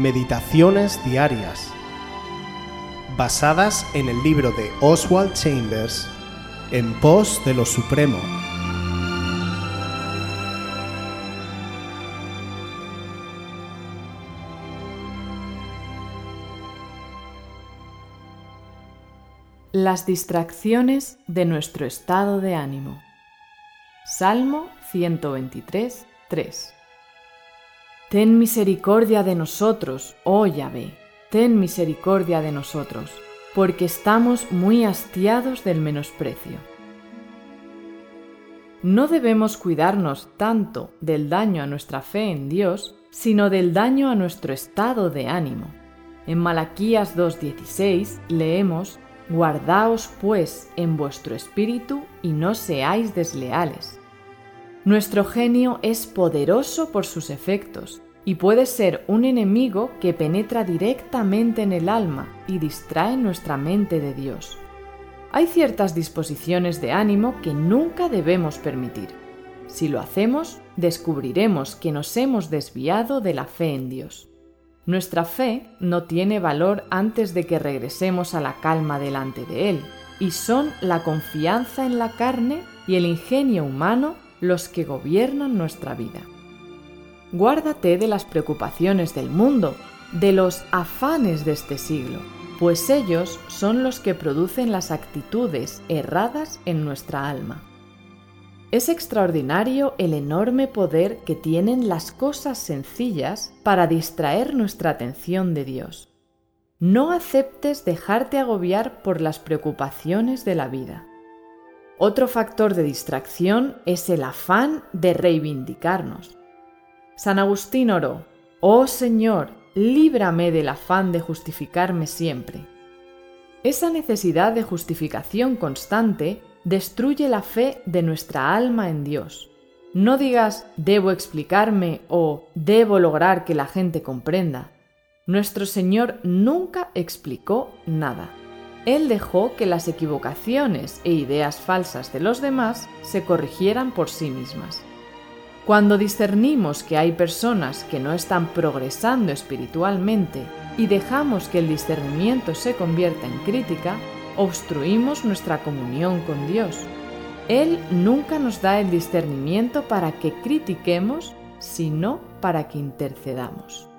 Meditaciones Diarias, basadas en el libro de Oswald Chambers, En pos de lo Supremo. Las distracciones de nuestro estado de ánimo. Salmo 123, 3. Ten misericordia de nosotros, oh Yahvé, ten misericordia de nosotros, porque estamos muy hastiados del menosprecio. No debemos cuidarnos tanto del daño a nuestra fe en Dios, sino del daño a nuestro estado de ánimo. En Malaquías 2.16 leemos, Guardaos pues en vuestro espíritu y no seáis desleales nuestro genio es poderoso por sus efectos y puede ser un enemigo que penetra directamente en el alma y distrae nuestra mente de Dios. Hay ciertas disposiciones de ánimo que nunca debemos permitir. Si lo hacemos, descubriremos que nos hemos desviado de la fe en Dios. Nuestra fe no tiene valor antes de que regresemos a la calma delante de Él, y son la confianza en la carne y el ingenio humano los que gobiernan nuestra vida. Guárdate de las preocupaciones del mundo, de los afanes de este siglo, pues ellos son los que producen las actitudes erradas en nuestra alma. Es extraordinario el enorme poder que tienen las cosas sencillas para distraer nuestra atención de Dios. No aceptes dejarte agobiar por las preocupaciones de la vida. Otro factor de distracción es el afán de reivindicarnos. San Agustín oró, Oh Señor, líbrame del afán de justificarme siempre. Esa necesidad de justificación constante destruye la fe de nuestra alma en Dios. No digas debo explicarme o debo lograr que la gente comprenda. Nuestro Señor nunca explicó nada. Él dejó que las equivocaciones e ideas falsas de los demás se corrigieran por sí mismas. Cuando discernimos que hay personas que no están progresando espiritualmente y dejamos que el discernimiento se convierta en crítica, obstruimos nuestra comunión con Dios. Él nunca nos da el discernimiento para que critiquemos, sino para que intercedamos.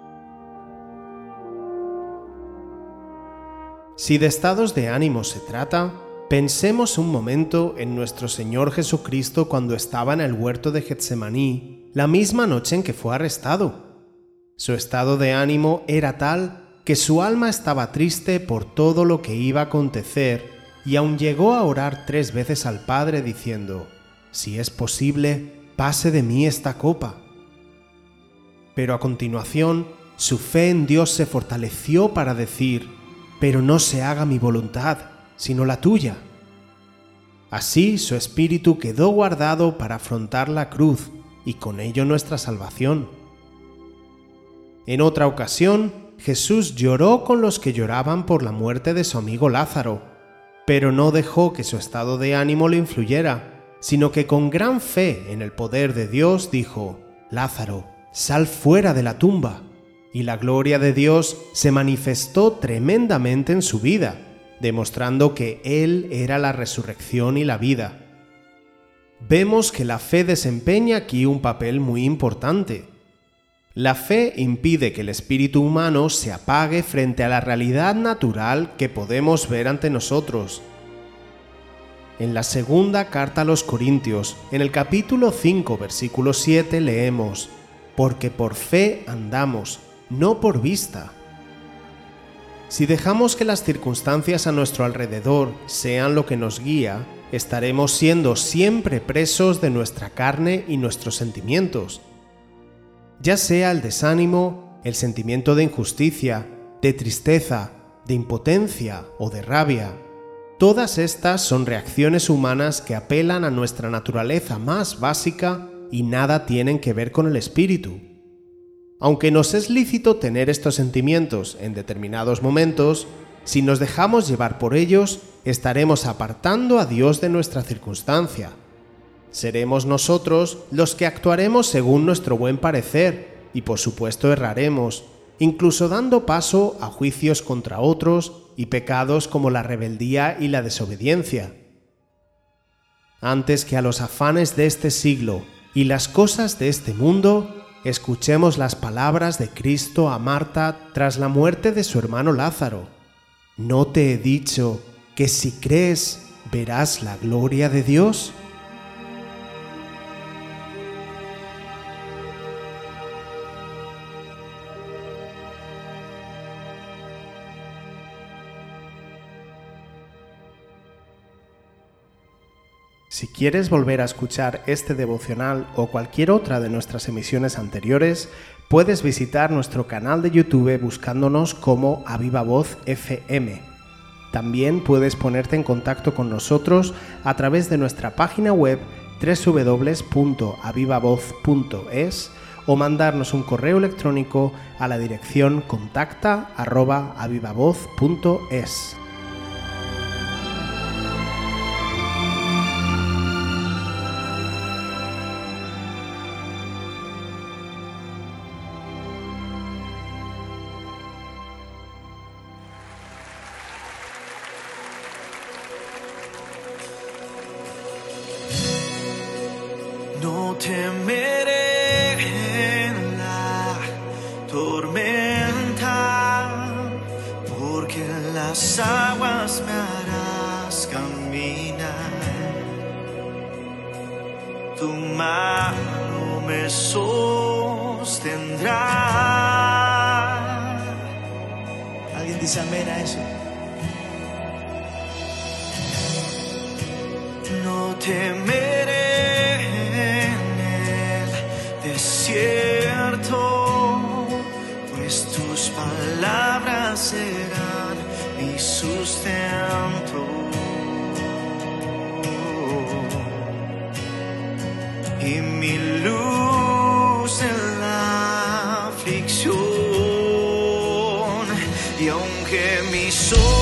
Si de estados de ánimo se trata, pensemos un momento en nuestro Señor Jesucristo cuando estaba en el huerto de Getsemaní, la misma noche en que fue arrestado. Su estado de ánimo era tal que su alma estaba triste por todo lo que iba a acontecer y aun llegó a orar tres veces al Padre diciendo, Si es posible, pase de mí esta copa. Pero a continuación, su fe en Dios se fortaleció para decir, pero no se haga mi voluntad, sino la tuya. Así su espíritu quedó guardado para afrontar la cruz y con ello nuestra salvación. En otra ocasión, Jesús lloró con los que lloraban por la muerte de su amigo Lázaro, pero no dejó que su estado de ánimo le influyera, sino que con gran fe en el poder de Dios dijo, Lázaro, sal fuera de la tumba y la gloria de Dios se manifestó tremendamente en su vida, demostrando que Él era la resurrección y la vida. Vemos que la fe desempeña aquí un papel muy importante. La fe impide que el espíritu humano se apague frente a la realidad natural que podemos ver ante nosotros. En la segunda carta a los Corintios, en el capítulo 5, versículo 7, leemos, Porque por fe andamos, no por vista. Si dejamos que las circunstancias a nuestro alrededor sean lo que nos guía, estaremos siendo siempre presos de nuestra carne y nuestros sentimientos. Ya sea el desánimo, el sentimiento de injusticia, de tristeza, de impotencia o de rabia, todas estas son reacciones humanas que apelan a nuestra naturaleza más básica y nada tienen que ver con el espíritu. Aunque nos es lícito tener estos sentimientos en determinados momentos, si nos dejamos llevar por ellos, estaremos apartando a Dios de nuestra circunstancia. Seremos nosotros los que actuaremos según nuestro buen parecer y por supuesto erraremos, incluso dando paso a juicios contra otros y pecados como la rebeldía y la desobediencia. Antes que a los afanes de este siglo y las cosas de este mundo, escuchemos las palabras de Cristo a Marta tras la muerte de su hermano Lázaro. ¿No te he dicho que si crees verás la gloria de Dios? Si quieres volver a escuchar este devocional o cualquier otra de nuestras emisiones anteriores, puedes visitar nuestro canal de YouTube buscándonos como Aviva Voz FM. También puedes ponerte en contacto con nosotros a través de nuestra página web www.avivavoz.es o mandarnos un correo electrónico a la dirección contacta@avivavoz.es. No temeré en el desierto, pues tus palabras serán mi sustento. Y mi luz. 说。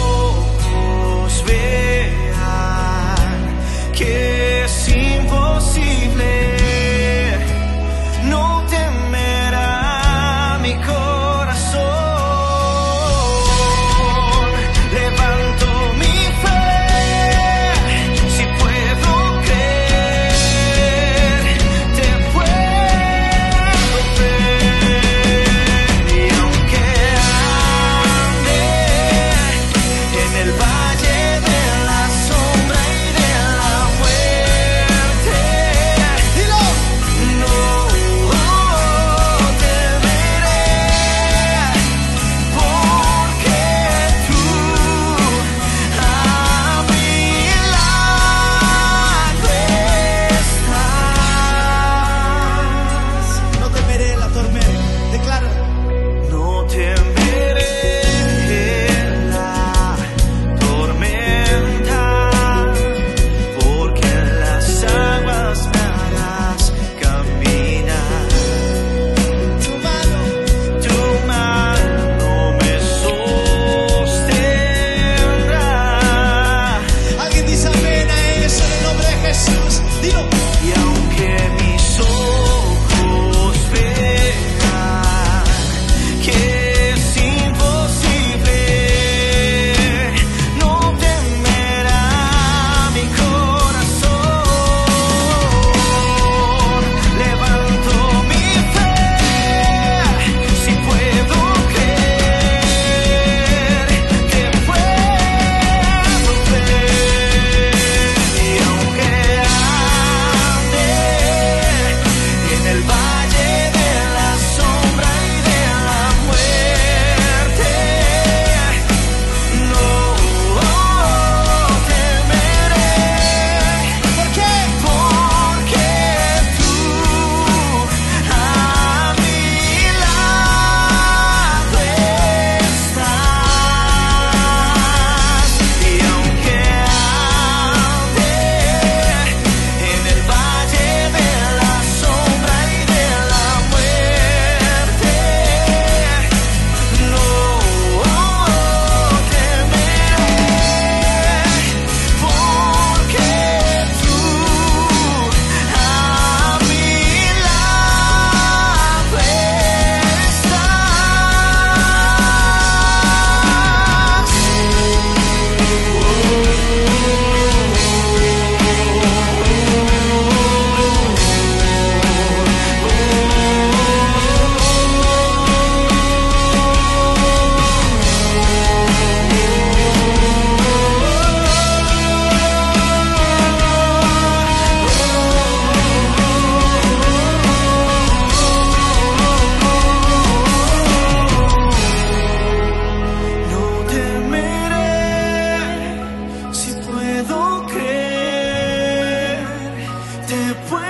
te puedo.